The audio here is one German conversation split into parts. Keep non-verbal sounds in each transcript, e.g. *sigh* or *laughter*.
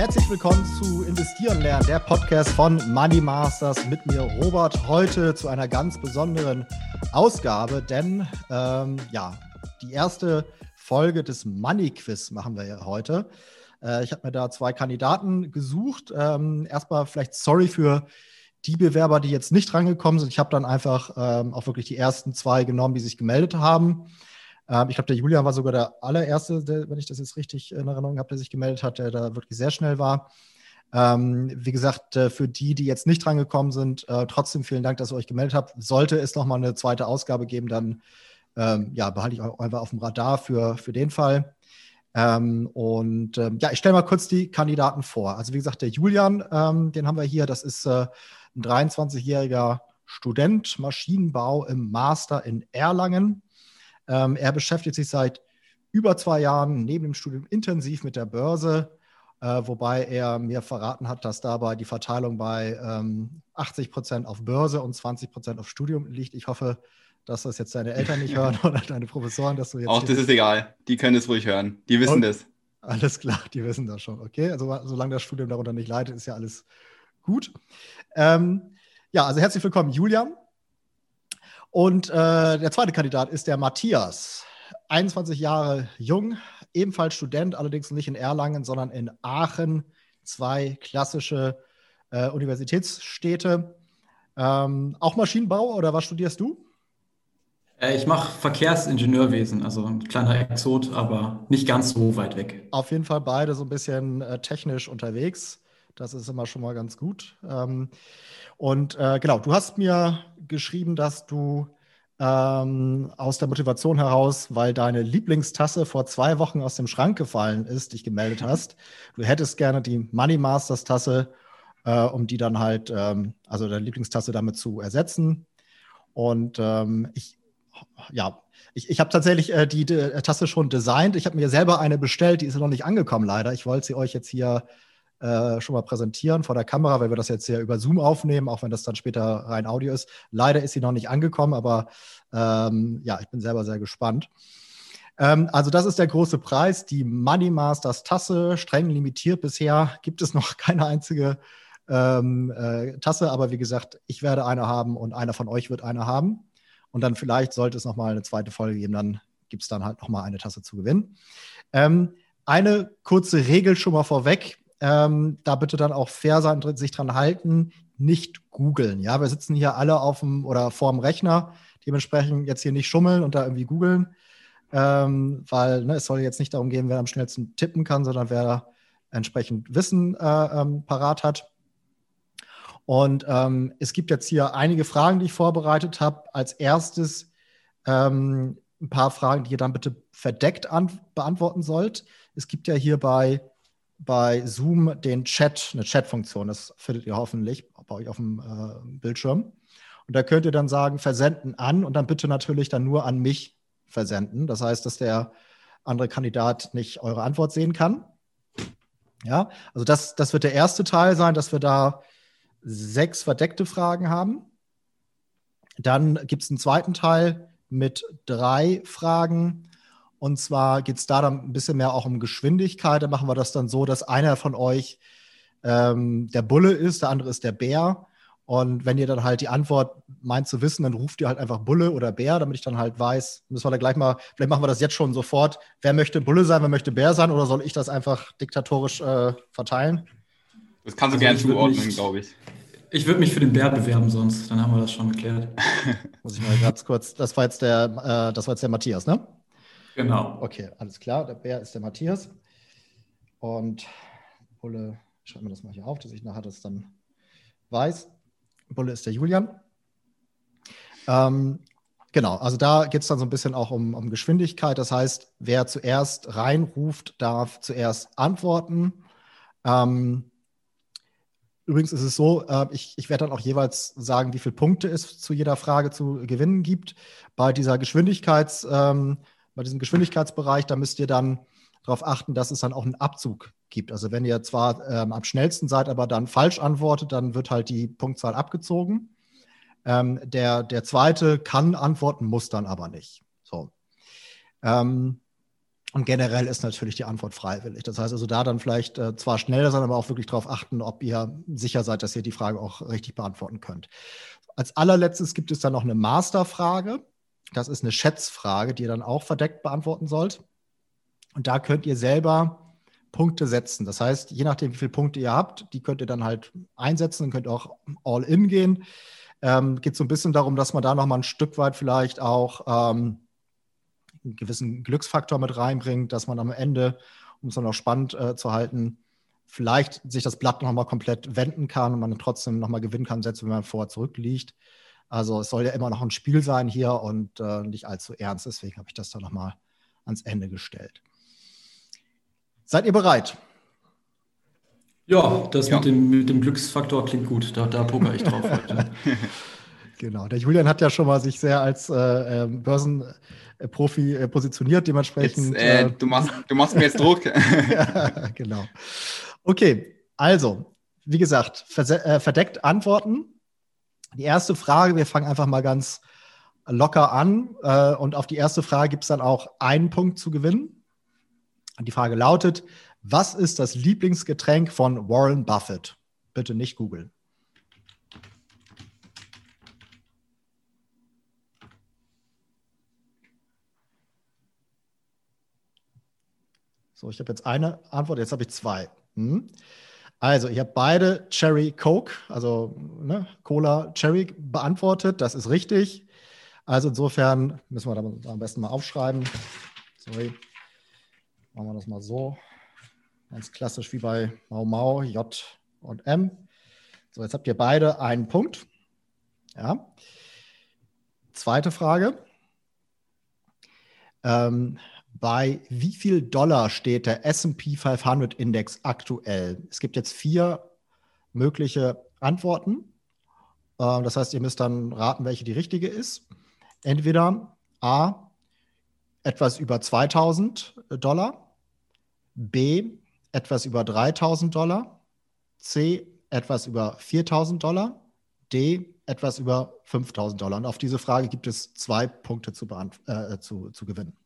herzlich willkommen zu Investieren lernen, der Podcast von Money Masters mit mir Robert. Heute zu einer ganz besonderen Ausgabe, denn ähm, ja, die erste Folge des Money Quiz machen wir ja heute. Äh, ich habe mir da zwei Kandidaten gesucht. Ähm, erstmal vielleicht sorry für die Bewerber, die jetzt nicht rangekommen sind. Ich habe dann einfach ähm, auch wirklich die ersten zwei genommen, die sich gemeldet haben. Ähm, ich glaube, der Julian war sogar der allererste, der, wenn ich das jetzt richtig in Erinnerung habe, der sich gemeldet hat, der da wirklich sehr schnell war. Ähm, wie gesagt, äh, für die, die jetzt nicht rangekommen sind, äh, trotzdem vielen Dank, dass ihr euch gemeldet habt. Sollte es nochmal eine zweite Ausgabe geben, dann ähm, ja, behalte ich euch einfach auf dem Radar für, für den Fall. Ähm, und ähm, ja, ich stelle mal kurz die Kandidaten vor. Also wie gesagt, der Julian, ähm, den haben wir hier, das ist äh, ein 23-jähriger Student Maschinenbau im Master in Erlangen. Ähm, er beschäftigt sich seit über zwei Jahren neben dem Studium intensiv mit der Börse, äh, wobei er mir verraten hat, dass dabei die Verteilung bei ähm, 80 Prozent auf Börse und 20 Prozent auf Studium liegt. Ich hoffe, dass das jetzt deine Eltern nicht hören *laughs* oder deine Professoren, dass du jetzt. Auch das ist egal. Die können es ruhig hören. Die wissen und, das. Alles klar, die wissen das schon. Okay, also solange das Studium darunter nicht leidet, ist ja alles gut. Ähm, ja, also herzlich willkommen, Julian. Und äh, der zweite Kandidat ist der Matthias, 21 Jahre jung, ebenfalls Student, allerdings nicht in Erlangen, sondern in Aachen, zwei klassische äh, Universitätsstädte. Ähm, auch Maschinenbau oder was studierst du? Äh, ich mache Verkehrsingenieurwesen, also ein kleiner Exot, aber nicht ganz so weit weg. Auf jeden Fall beide so ein bisschen äh, technisch unterwegs. Das ist immer schon mal ganz gut. Ähm, und äh, genau, du hast mir geschrieben, dass du ähm, aus der Motivation heraus, weil deine Lieblingstasse vor zwei Wochen aus dem Schrank gefallen ist, dich gemeldet *laughs* hast. Du hättest gerne die Money Masters Tasse, äh, um die dann halt, ähm, also deine Lieblingstasse damit zu ersetzen. Und ich, ja, ich, ich habe tatsächlich äh, die, die, Tasse schon designt. Ich habe mir selber eine bestellt, die ist noch nicht angekommen, leider. Ich wollte sie euch jetzt hier äh, schon mal präsentieren vor der Kamera, weil wir das jetzt hier über Zoom aufnehmen, auch wenn das dann später rein Audio ist. Leider ist sie noch nicht angekommen, aber ähm, ja, ich bin selber sehr gespannt. Ähm, also das ist der große Preis, die Money Masters Tasse, streng limitiert bisher, gibt es noch *laughs* keine einzige ähm, äh, Tasse, aber wie gesagt, ich werde eine haben und einer von euch wird eine haben. Und dann vielleicht sollte es nochmal eine zweite Folge geben, dann gibt es dann halt nochmal eine Tasse zu gewinnen. Ähm, eine kurze Regel schon mal vorweg. Ähm, da bitte dann auch fair sein, sich dran halten, nicht googeln. Ja, wir sitzen hier alle auf dem oder vor dem Rechner, dementsprechend jetzt hier nicht schummeln und da irgendwie googeln, ähm, weil ne, es soll jetzt nicht darum gehen, wer am schnellsten tippen kann, sondern wer entsprechend Wissen äh, ähm, parat hat. Und ähm, es gibt jetzt hier einige Fragen, die ich vorbereitet habe. Als erstes ähm, ein paar Fragen, die ihr dann bitte verdeckt beantworten sollt. Es gibt ja hier bei Zoom den Chat, eine Chat-Funktion. Das findet ihr hoffentlich bei euch auf dem äh, Bildschirm. Und da könnt ihr dann sagen, versenden an und dann bitte natürlich dann nur an mich versenden. Das heißt, dass der andere Kandidat nicht eure Antwort sehen kann. Ja, also das, das wird der erste Teil sein, dass wir da sechs verdeckte Fragen haben. Dann gibt es einen zweiten Teil mit drei Fragen und zwar geht es da dann ein bisschen mehr auch um Geschwindigkeit. Da machen wir das dann so, dass einer von euch ähm, der Bulle ist, der andere ist der Bär. Und wenn ihr dann halt die Antwort meint zu wissen, dann ruft ihr halt einfach Bulle oder Bär, damit ich dann halt weiß, müssen wir da gleich mal, vielleicht machen wir das jetzt schon sofort. Wer möchte Bulle sein, wer möchte Bär sein oder soll ich das einfach diktatorisch äh, verteilen? Das kannst du also gerne zuordnen, glaube ich. Ich würde mich für den Bär bewerben, sonst, dann haben wir das schon geklärt. *laughs* Muss ich mal ganz kurz, das war jetzt der, äh, das war jetzt der Matthias, ne? Genau. Okay, alles klar. Der Bär ist der Matthias. Und Bulle, ich schreibe mir das mal hier auf, dass ich nachher das dann weiß. Bulle ist der Julian. Ähm, genau, also da geht es dann so ein bisschen auch um, um Geschwindigkeit. Das heißt, wer zuerst reinruft, darf zuerst antworten. Ähm, Übrigens ist es so, äh, ich, ich werde dann auch jeweils sagen, wie viele Punkte es zu jeder Frage zu gewinnen gibt. Bei dieser Geschwindigkeits- ähm, bei diesem Geschwindigkeitsbereich, da müsst ihr dann darauf achten, dass es dann auch einen Abzug gibt. Also wenn ihr zwar ähm, am schnellsten seid, aber dann falsch antwortet, dann wird halt die Punktzahl abgezogen. Ähm, der, der zweite kann antworten, muss dann aber nicht. So. Ähm, Und generell ist natürlich die Antwort freiwillig. Das heißt also da dann vielleicht äh, zwar schneller sein, aber auch wirklich darauf achten, ob ihr sicher seid, dass ihr die Frage auch richtig beantworten könnt. Als allerletztes gibt es dann noch eine Masterfrage. Das ist eine Schätzfrage, die ihr dann auch verdeckt beantworten sollt. Und da könnt ihr selber Punkte setzen. Das heißt, je nachdem, wie viele Punkte ihr habt, die könnt ihr dann halt einsetzen und könnt auch all in gehen. Ähm, geht so ein bisschen darum, dass man da nochmal ein Stück weit vielleicht auch ähm, einen gewissen Glücksfaktor mit reinbringt, dass man am Ende, um es dann auch spannend äh, zu halten, vielleicht sich das Blatt nochmal komplett wenden kann und man trotzdem nochmal gewinnen kann, selbst wenn man vorher zurückliegt. Also es soll ja immer noch ein Spiel sein hier und äh, nicht allzu ernst. Deswegen habe ich das da nochmal ans Ende gestellt. Seid ihr bereit? Ja, das ja. Mit, dem, mit dem Glücksfaktor klingt gut. Da, da poker ich drauf heute. *laughs* genau. Der Julian hat ja schon mal sich sehr als äh, ähm, Börsenprofi äh, positioniert, dementsprechend. Jetzt, äh, äh, du, machst, du machst mir jetzt Druck. *laughs* ja, genau. Okay, also, wie gesagt, äh, verdeckt antworten. Die erste Frage, wir fangen einfach mal ganz locker an. Äh, und auf die erste Frage gibt es dann auch einen Punkt zu gewinnen. Und die Frage lautet: Was ist das Lieblingsgetränk von Warren Buffett? Bitte nicht googeln. So, ich habe jetzt eine Antwort, jetzt habe ich zwei. Hm. Also, ich habe beide Cherry Coke, also ne, Cola Cherry, beantwortet. Das ist richtig. Also insofern müssen wir da am besten mal aufschreiben. Sorry. Machen wir das mal so. Ganz klassisch wie bei Mau Mau, J und M. So, jetzt habt ihr beide einen Punkt. Ja. Zweite Frage. Ähm, bei wie viel Dollar steht der SP 500 Index aktuell? Es gibt jetzt vier mögliche Antworten. Ähm, das heißt, ihr müsst dann raten, welche die richtige ist. Entweder A, etwas über 2000 Dollar, B, etwas über 3000 Dollar, C, etwas über 4000 Dollar, D, etwas über 5000 Dollar. Und auf diese Frage gibt es zwei Punkte zu, äh, zu, zu gewinnen.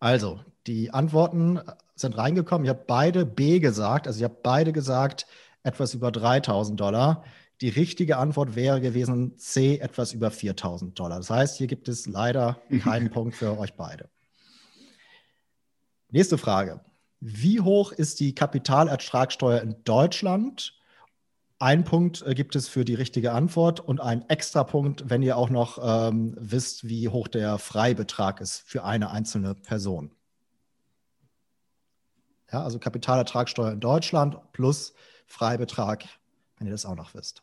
Also, die Antworten sind reingekommen. Ich habe beide B gesagt. Also, ich habe beide gesagt, etwas über 3000 Dollar. Die richtige Antwort wäre gewesen C, etwas über 4000 Dollar. Das heißt, hier gibt es leider keinen *laughs* Punkt für euch beide. Nächste Frage. Wie hoch ist die Kapitalertragssteuer in Deutschland ein Punkt äh, gibt es für die richtige Antwort und ein extra Punkt, wenn ihr auch noch ähm, wisst, wie hoch der Freibetrag ist für eine einzelne Person. Ja, also Kapitalertragssteuer in Deutschland plus Freibetrag, wenn ihr das auch noch wisst.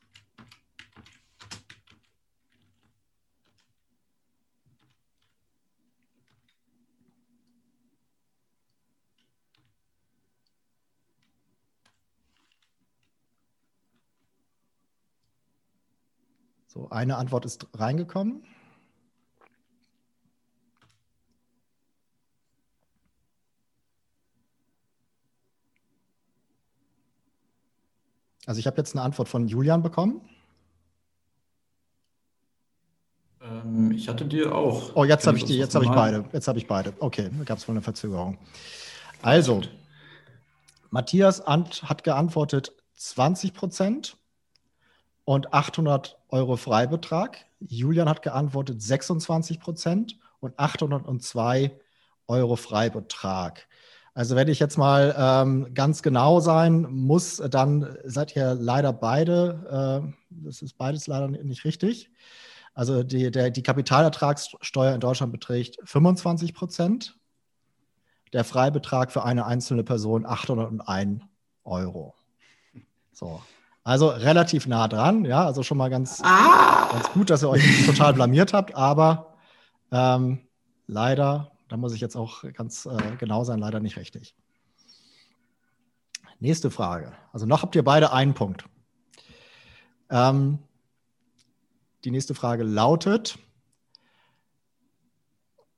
So, eine Antwort ist reingekommen. Also ich habe jetzt eine Antwort von Julian bekommen. Ähm, ich hatte dir auch. Oh, jetzt habe ich die, jetzt habe ich beide. Jetzt habe ich beide. Okay, da gab es wohl eine Verzögerung. Also, Matthias hat geantwortet 20 Prozent und 800 Euro Freibetrag. Julian hat geantwortet 26 Prozent und 802 Euro Freibetrag. Also wenn ich jetzt mal ähm, ganz genau sein muss, dann seid ihr leider beide, äh, das ist beides leider nicht richtig. Also die, der, die Kapitalertragssteuer in Deutschland beträgt 25 Prozent. Der Freibetrag für eine einzelne Person 801 Euro. So, also relativ nah dran, ja, also schon mal ganz, ah! ganz gut, dass ihr euch total blamiert habt, aber ähm, leider, da muss ich jetzt auch ganz äh, genau sein, leider nicht richtig. Nächste Frage. Also noch habt ihr beide einen Punkt. Ähm, die nächste Frage lautet,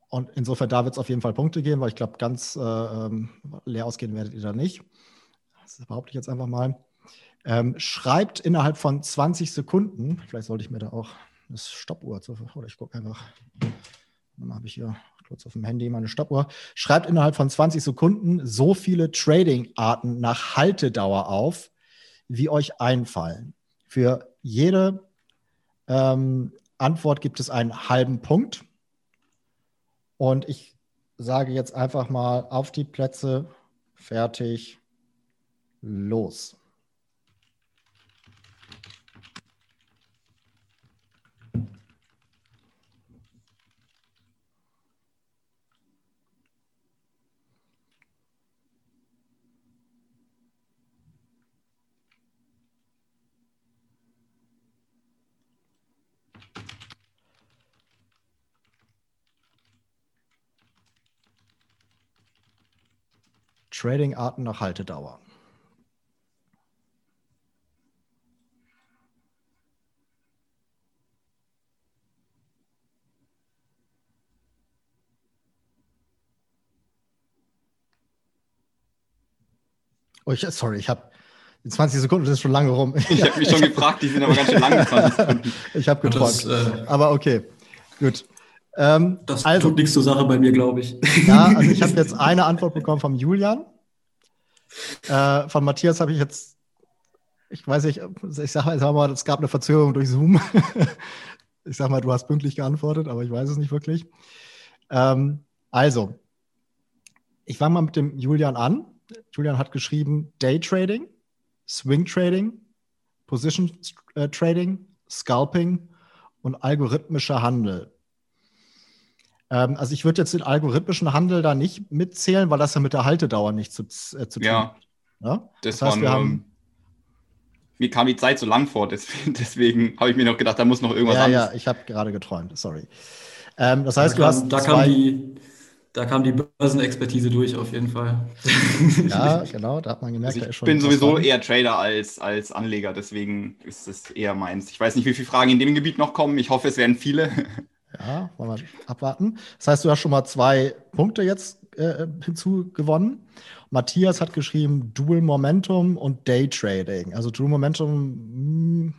Und insofern, da wird es auf jeden Fall Punkte geben, weil ich glaube, ganz äh, ähm, leer ausgehen werdet ihr da nicht. Das behaupte ich jetzt einfach mal. Ähm, schreibt innerhalb von 20 Sekunden, vielleicht sollte ich mir da auch eine Stoppuhr zur oder ich gucke einfach, dann habe ich hier kurz auf dem Handy meine Stoppuhr. Schreibt innerhalb von 20 Sekunden so viele Trading-Arten nach Haltedauer auf, wie euch einfallen. Für jede ähm, Antwort gibt es einen halben Punkt. Und ich sage jetzt einfach mal auf die Plätze, fertig, los. Trading-Arten nach Haltedauer. Oh, ich, sorry, ich habe 20 Sekunden, das ist schon lange rum. Ich habe mich schon *laughs* gefragt, die sind aber ganz schön lang, 20 *laughs* Sekunden. ich habe geträumt. Äh, aber okay, gut. Ähm, das also, tut nichts zur Sache bei mir, glaube ich. Ja, also ich habe jetzt eine Antwort bekommen vom Julian. Äh, von Matthias habe ich jetzt, ich weiß nicht, ich sage sag mal, es gab eine Verzögerung durch Zoom. *laughs* ich sage mal, du hast pünktlich geantwortet, aber ich weiß es nicht wirklich. Ähm, also, ich fange mal mit dem Julian an. Julian hat geschrieben Daytrading, Swing Trading, Position äh, Trading, Scalping und algorithmischer Handel. Ähm, also ich würde jetzt den algorithmischen Handel da nicht mitzählen, weil das ja mit der Haltedauer nicht zu, äh, zu tun ja, hat. Ja, das, das heißt, wir haben mir kam die Zeit so lang vor, *laughs* deswegen, deswegen habe ich mir noch gedacht, da muss noch irgendwas ja, anderes. Ja, ich habe gerade geträumt, sorry. Ähm, das heißt, da kam, du hast. Da kam, die, da kam die Börsenexpertise durch, auf jeden Fall. *laughs* ja, *laughs* genau, da hat man gemerkt, also ich bin sowieso eher Trader als, als Anleger, deswegen ist es eher meins. Ich weiß nicht, wie viele Fragen in dem Gebiet noch kommen. Ich hoffe, es werden viele. Ja, wollen wir abwarten. Das heißt, du hast schon mal zwei Punkte jetzt äh, hinzugewonnen. Matthias hat geschrieben Dual Momentum und Day Trading. Also Dual Momentum hm,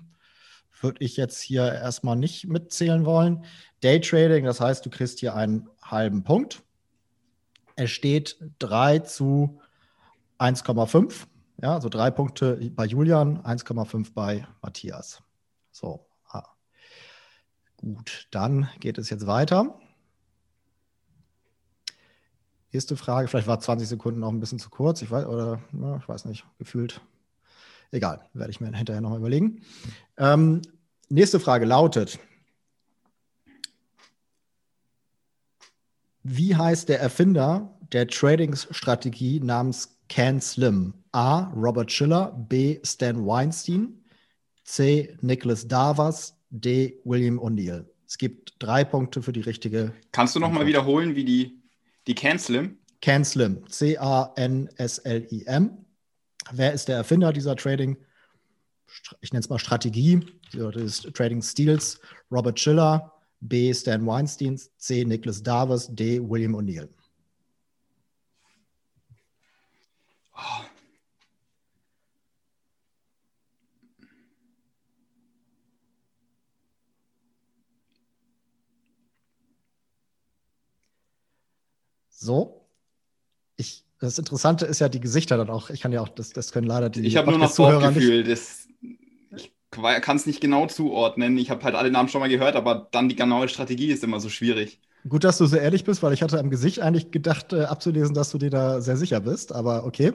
würde ich jetzt hier erstmal nicht mitzählen wollen. Day Trading, das heißt, du kriegst hier einen halben Punkt. Es steht 3 zu 1,5. Ja, also drei Punkte bei Julian, 1,5 bei Matthias. So, Gut, dann geht es jetzt weiter. Nächste Frage, vielleicht war 20 Sekunden noch ein bisschen zu kurz, ich weiß, oder ja, ich weiß nicht, gefühlt. Egal, werde ich mir hinterher nochmal überlegen. Ähm, nächste Frage lautet: Wie heißt der Erfinder der Trading-Strategie namens Can Slim? A. Robert Schiller, B. Stan Weinstein, C. Nicholas Davas, D. William O'Neill. Es gibt drei Punkte für die richtige. Kannst du nochmal wiederholen, wie die, die CanSlim? CanSlim, C-A-N-S-L-I-M. Wer ist der Erfinder dieser Trading? Ich nenne es mal Strategie, des Trading Stils. Robert Schiller, B. Stan Weinstein, C. Nicholas Davis, D. William O'Neill. Oh, So. Ich, das Interessante ist ja die Gesichter dann auch. Ich kann ja auch, das, das können leider die. Ich habe nur noch Bauchgefühl. Das, ich kann es nicht genau zuordnen. Ich habe halt alle Namen schon mal gehört, aber dann die genaue Strategie ist immer so schwierig. Gut, dass du so ehrlich bist, weil ich hatte am Gesicht eigentlich gedacht, äh, abzulesen, dass du dir da sehr sicher bist, aber okay.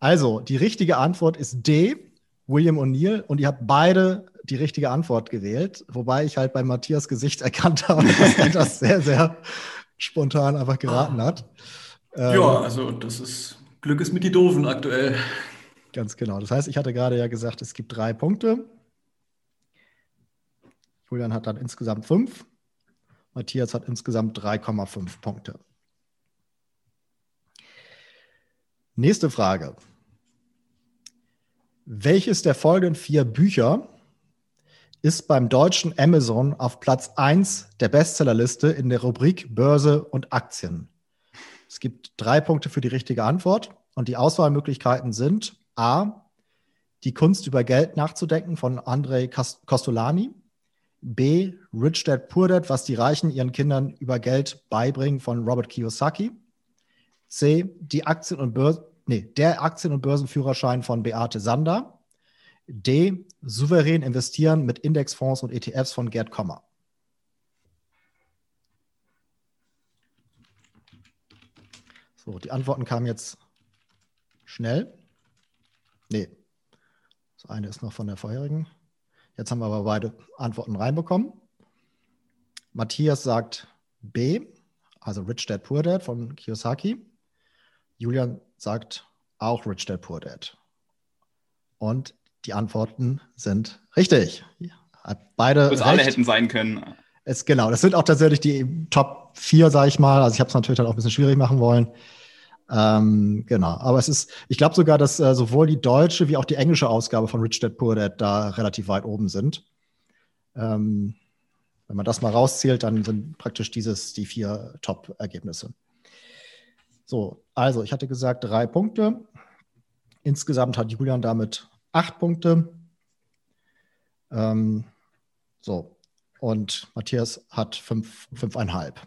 Also, die richtige Antwort ist D, William O'Neill, und ihr habt beide die richtige Antwort gewählt, wobei ich halt bei Matthias Gesicht *laughs* erkannt habe, dass er das sehr, sehr spontan einfach geraten hat. Ähm, ja, also das ist Glück ist mit die Doofen aktuell. Ganz genau. Das heißt, ich hatte gerade ja gesagt, es gibt drei Punkte. Julian hat dann insgesamt fünf. Matthias hat insgesamt 3,5 Punkte. Nächste Frage. Welches der folgenden vier Bücher ist beim deutschen Amazon auf Platz 1 der Bestsellerliste in der Rubrik Börse und Aktien. Es gibt drei Punkte für die richtige Antwort und die Auswahlmöglichkeiten sind A. Die Kunst über Geld nachzudenken von Andrei Costolani. B. Rich Dad Poor Dad, was die Reichen ihren Kindern über Geld beibringen von Robert Kiyosaki. C. Die Aktien- und Börsen, nee, der Aktien- und Börsenführerschein von Beate Sander. D. Souverän investieren mit Indexfonds und ETFs von Gerd Kommer. So, die Antworten kamen jetzt schnell. Nee, das eine ist noch von der vorherigen. Jetzt haben wir aber beide Antworten reinbekommen. Matthias sagt B, also Rich Dad Poor Dad von Kiyosaki. Julian sagt auch Rich Dad Poor Dad. Und die Antworten sind richtig. Beide. Das alle hätten sein können. Es, genau, das sind auch tatsächlich die Top 4, sage ich mal. Also ich habe es natürlich dann auch ein bisschen schwierig machen wollen. Ähm, genau, aber es ist, ich glaube sogar, dass äh, sowohl die deutsche wie auch die englische Ausgabe von Rich Dad Poor Dad da relativ weit oben sind. Ähm, wenn man das mal rauszählt, dann sind praktisch dieses die vier Top-Ergebnisse. So, also ich hatte gesagt drei Punkte. Insgesamt hat Julian damit acht Punkte. Ähm, so, und Matthias hat fünf, fünfeinhalb.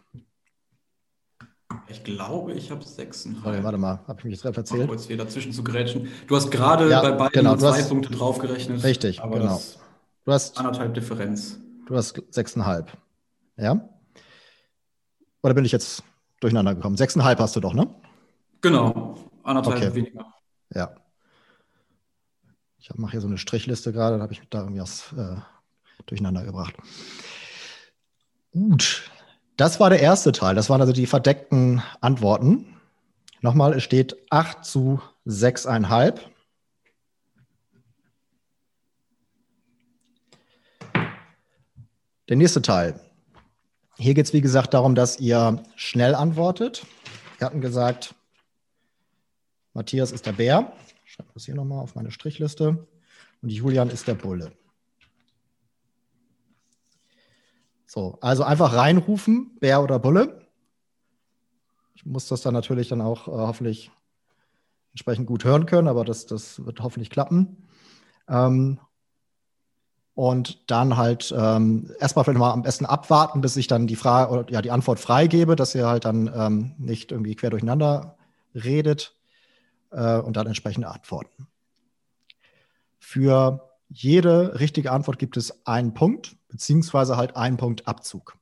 Ich glaube, ich habe sechseinhalb. Warte, warte mal, habe ich mich jetzt gerade erzählt? Kurz wieder dazwischen zu grätschen. Du hast gerade Ja, bei beiden genau, zwei hast- Punkte draufgerechnet. Richtig, aber genau. Du hast, anderthalb Differenz. du hast sechseinhalb. Ja? Oder bin ich jetzt durcheinander gekommen? Sechseinhalb hast du doch, ne? Genau, anderthalb Okay. weniger. Ja. Ich mache hier so eine Strichliste gerade, dann habe ich da irgendwie was äh, durcheinander gebracht. Gut, das war der erste Teil. Das waren also die verdeckten Antworten. Nochmal, es steht 8 zu 6,5. Der nächste Teil. Hier geht es, wie gesagt, darum, dass ihr schnell antwortet. Wir hatten gesagt, Matthias ist der Bär. Schreibe das hier nochmal auf meine Strichliste. Und Julian ist der Bulle. So, also einfach reinrufen, Bär oder Bulle. Ich muss das dann natürlich dann auch äh, hoffentlich entsprechend gut hören können, aber das, das wird hoffentlich klappen. Ähm, und dann halt ähm, erstmal vielleicht mal am besten abwarten, bis ich dann die Frage oder ja die Antwort freigebe, dass ihr halt dann ähm, nicht irgendwie quer durcheinander redet äh, und dann entsprechende Antworten. Für jede richtige Antwort gibt es einen Punkt, beziehungsweise halt einen Punkt Abzug.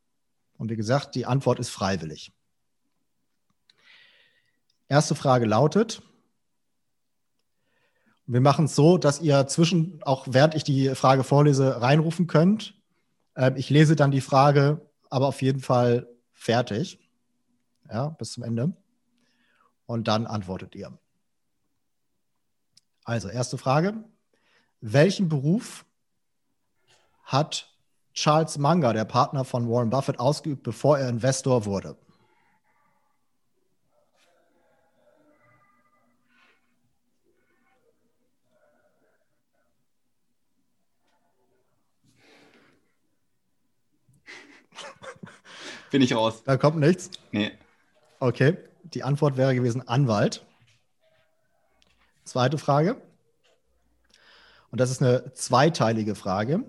Und wie gesagt, die Antwort ist freiwillig. Erste Frage lautet, wir machen es so, dass ihr zwischen, auch während ich die Frage vorlese, reinrufen könnt. Ähm, ich lese dann die Frage, aber auf jeden Fall fertig. Ja, bis zum Ende. Und dann antwortet ihr. Also, erste Frage. Welchen Beruf hat Charles Munger, der Partner von Warren Buffett, ausgeübt, bevor er Investor wurde? Bin ich raus. Da kommt nichts. Nee. Okay, die Antwort wäre gewesen Anwalt. Zweite Frage. Und das ist eine zweiteilige Frage.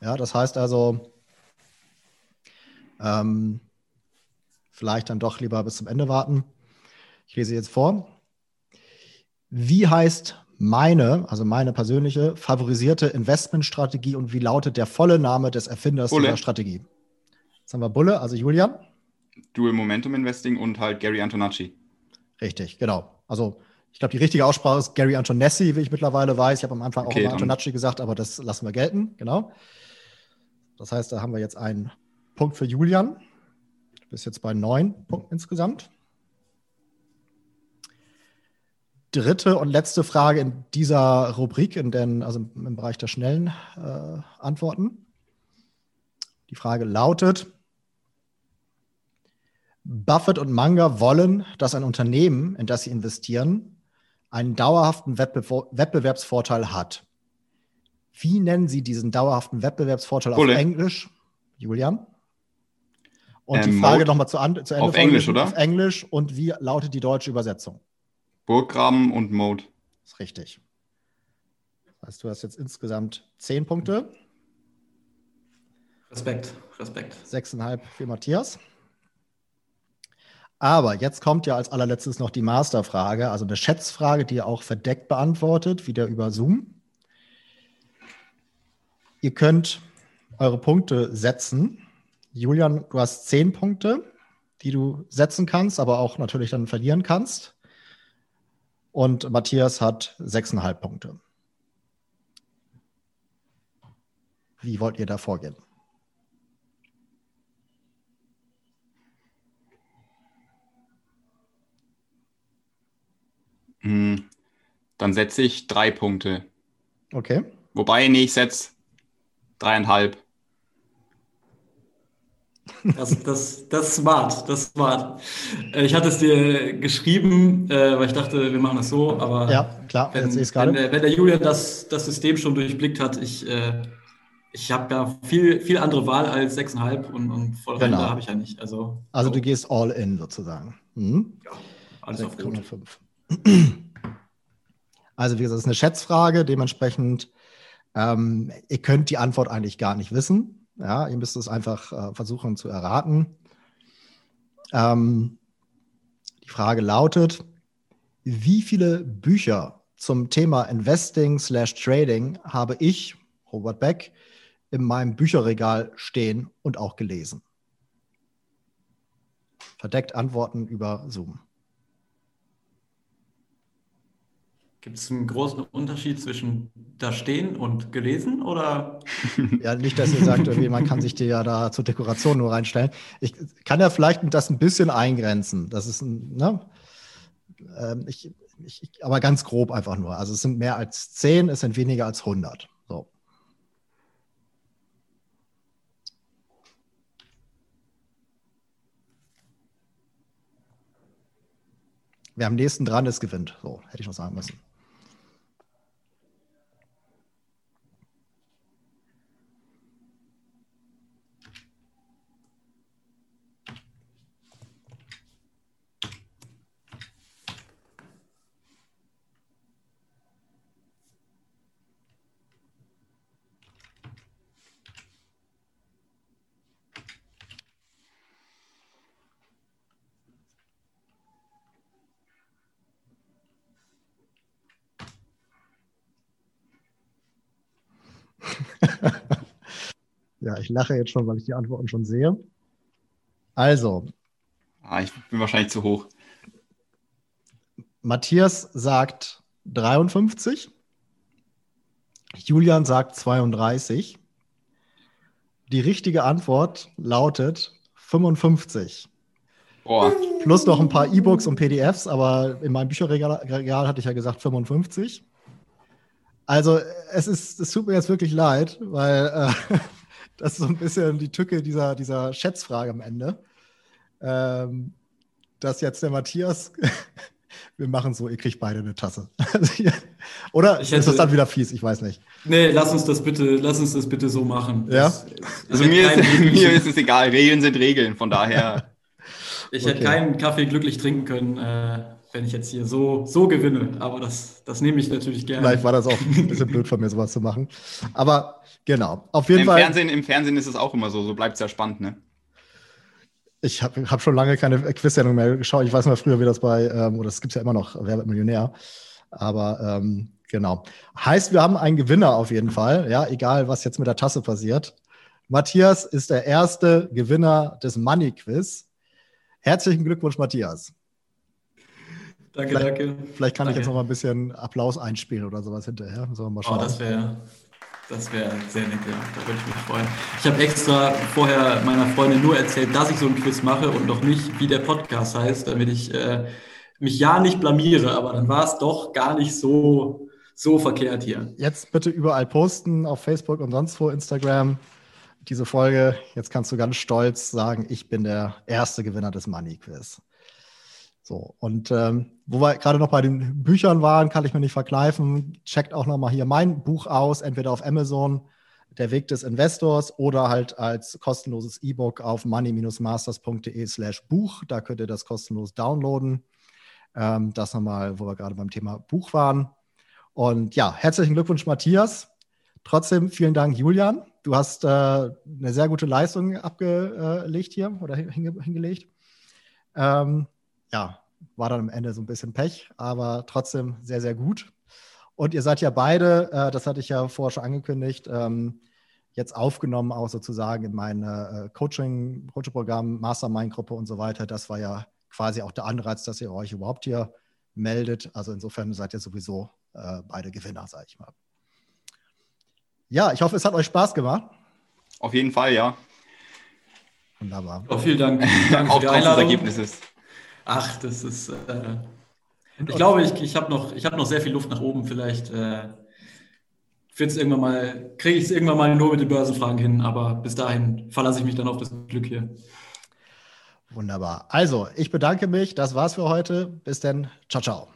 Ja, das heißt also, ähm, vielleicht dann doch lieber bis zum Ende warten. Ich lese jetzt vor. Wie heißt meine, also meine persönliche, favorisierte Investmentstrategie und wie lautet der volle Name des Erfinders Bulle. dieser Strategie? Jetzt haben wir Bulle, also Julian. Dual Momentum Investing und halt Gary Antonacci. Richtig, genau. Also ich glaube, die richtige Aussprache ist Gary Antonessi, wie ich mittlerweile weiß. Ich habe am Anfang auch Okay, dann- Antonacci gesagt, aber das lassen wir gelten, genau. Das heißt, da haben wir jetzt einen Punkt für Julian. Du bist jetzt bei neun Punkten insgesamt. Dritte und letzte Frage in dieser Rubrik, in den, also im Bereich der schnellen äh, Antworten. Die Frage lautet: Buffett und Munger wollen, dass ein Unternehmen, in das sie investieren, einen dauerhaften Wettbe Wettbewerbsvorteil hat. Wie nennen Sie diesen dauerhaften Wettbewerbsvorteil Bulle. auf Englisch? Julian? Und Ähm, die Frage nochmal zu, an, zu Ende. Auf Englisch, oder? Auf Englisch. Und wie lautet die deutsche Übersetzung? Burggraben und Mode. ist richtig. Das heißt, du hast jetzt insgesamt zehn Punkte, Respekt, Respekt. sechseinhalb für Matthias. Aber jetzt kommt ja als allerletztes noch die Masterfrage, also eine Schätzfrage, die ihr auch verdeckt beantwortet, wieder über Zoom. Ihr könnt eure Punkte setzen. Julian, du hast zehn Punkte, die du setzen kannst, aber auch natürlich dann verlieren kannst. Und Matthias hat sechseinhalb Punkte. Wie wollt ihr da vorgehen? Dann setze ich drei Punkte. Okay. Wobei, nee, ich setze dreieinhalb. Das, das, das ist smart, das ist smart. Äh, Ich hatte es dir geschrieben, äh, weil ich dachte, wir machen das so, aber Ja, klar, wenn, wenn, der, wenn der Julian das, das System schon durchblickt hat, ich, äh, ich habe ja viel, viel andere Wahl als 6,5 und, und voll Genau. da habe ich ja nicht. Also, Also so, du gehst all in sozusagen. Mhm. alles auf Rot. 6,5. Also wie gesagt, das ist eine Schätzfrage, dementsprechend, ähm, ihr könnt die Antwort eigentlich gar nicht wissen. Ja, ihr müsst es einfach äh, versuchen zu erraten. Ähm, die Frage lautet, wie viele Bücher zum Thema Investing slash Trading habe ich, Robert Beck, in meinem Bücherregal stehen und auch gelesen? Verdeckt Antworten über Zoom. Gibt es einen großen Unterschied zwischen da stehen und gelesen oder? *laughs* Ja, nicht, dass ihr sagt, irgendwie, man kann sich die ja da zur Dekoration nur reinstellen. Ich kann ja vielleicht das ein bisschen eingrenzen. Das ist ein, ne? Ähm, ich, ich, aber ganz grob einfach nur. Also es sind mehr als 10, es sind weniger als 100. So. Wer am nächsten dran ist, gewinnt. So, hätte ich noch sagen müssen. Ja, ich lache jetzt schon, weil ich die Antworten schon sehe. Also, Ah, ich bin wahrscheinlich zu hoch. Matthias sagt 53. Julian sagt 32. Die richtige Antwort lautet 55. Boah, Plus noch ein paar E-Books und PDFs, aber in meinem Bücherregal Regal hatte ich ja gesagt 55. Also es ist, es tut mir jetzt wirklich leid, weil äh, das ist so ein bisschen die Tücke dieser, dieser Schätzfrage am Ende. Ähm, dass jetzt der Matthias, *laughs* wir machen so, ihr kriegt beide eine Tasse. *laughs* Oder Ich ist das hätte- dann wieder fies? Ich weiß nicht. Nee, lass uns das bitte, lass uns das bitte so machen. Ja? Das, also mir hätte ist, mir ist es egal. Regeln sind Regeln. Von daher, Ich hätte Okay. keinen Kaffee glücklich trinken können, äh, wenn ich jetzt hier so, so gewinne. Aber das, das nehme ich natürlich gerne. Vielleicht war das auch ein bisschen blöd von mir, sowas zu machen. Aber genau, auf jeden im Fall. Fernsehen, im Fernsehen ist es auch immer so. So bleibt es ja spannend, ne? Ich habe hab schon lange keine Quiz-Sendung mehr geschaut. Ich weiß mal früher, wie das bei, ähm, oder es gibt ja immer noch, Wer wird Millionär. Aber ähm, genau. Heißt, wir haben einen Gewinner auf jeden Fall. Ja, egal, was jetzt mit der Tasse passiert. Matthias ist der erste Gewinner des Money Quiz. Herzlichen Glückwunsch, Matthias. Danke, vielleicht- danke. Vielleicht kann ich Danke. jetzt noch mal ein bisschen Applaus einspielen oder sowas hinterher. Sollen wir mal Oh, schauen. das wäre das wär sehr nett, ja. Da würde ich mich freuen. Ich habe extra vorher meiner Freundin nur erzählt, dass ich so ein Quiz mache und noch nicht, wie der Podcast heißt, damit ich äh, mich ja nicht blamiere. Aber dann war es doch gar nicht so, so verkehrt hier. Jetzt bitte überall posten, auf Facebook und sonst wo, Instagram, diese Folge. Jetzt kannst du ganz stolz sagen, ich bin der erste Gewinner des Money Quiz. So, und ähm, wo wir gerade noch bei den Büchern waren, kann ich mir nicht verkneifen. Checkt auch nochmal hier mein Buch aus, entweder auf Amazon, Der Weg des Investors, oder halt als kostenloses E-Book auf money-masters.de slash Buch. Da könnt ihr das kostenlos downloaden. Ähm, das nochmal, wo wir gerade beim Thema Buch waren. Und ja, herzlichen Glückwunsch, Matthias. Trotzdem vielen Dank, Julian. Du hast äh, eine sehr gute Leistung abgelegt hier oder hinge hingelegt. Ähm, ja, war dann am Ende so ein bisschen Pech, aber trotzdem sehr, sehr gut. Und ihr seid ja beide, äh, das hatte ich ja vorher schon angekündigt, ähm, jetzt aufgenommen, auch sozusagen in mein äh, Coaching, Coaching-Programm, Mastermind-Gruppe und so weiter. Das war ja quasi auch der Anreiz, dass ihr euch überhaupt hier meldet. Also insofern seid ihr sowieso äh, beide Gewinner, sage ich mal. Ja, ich hoffe, es hat euch Spaß gemacht. Auf jeden Fall, ja. Wunderbar. Oh, vielen Dank. Danke für *laughs* die Einladung. Ergebnisses. Ach, das ist. Äh, ich glaube, ich, ich habe noch, hab noch sehr viel Luft nach oben. Vielleicht äh, irgendwann mal, kriege ich es irgendwann mal nur mit den Börsenfragen hin, aber bis dahin verlasse ich mich dann auf das Glück hier. Wunderbar. Also, ich bedanke mich. Das war's für heute. Bis dann. Ciao, ciao.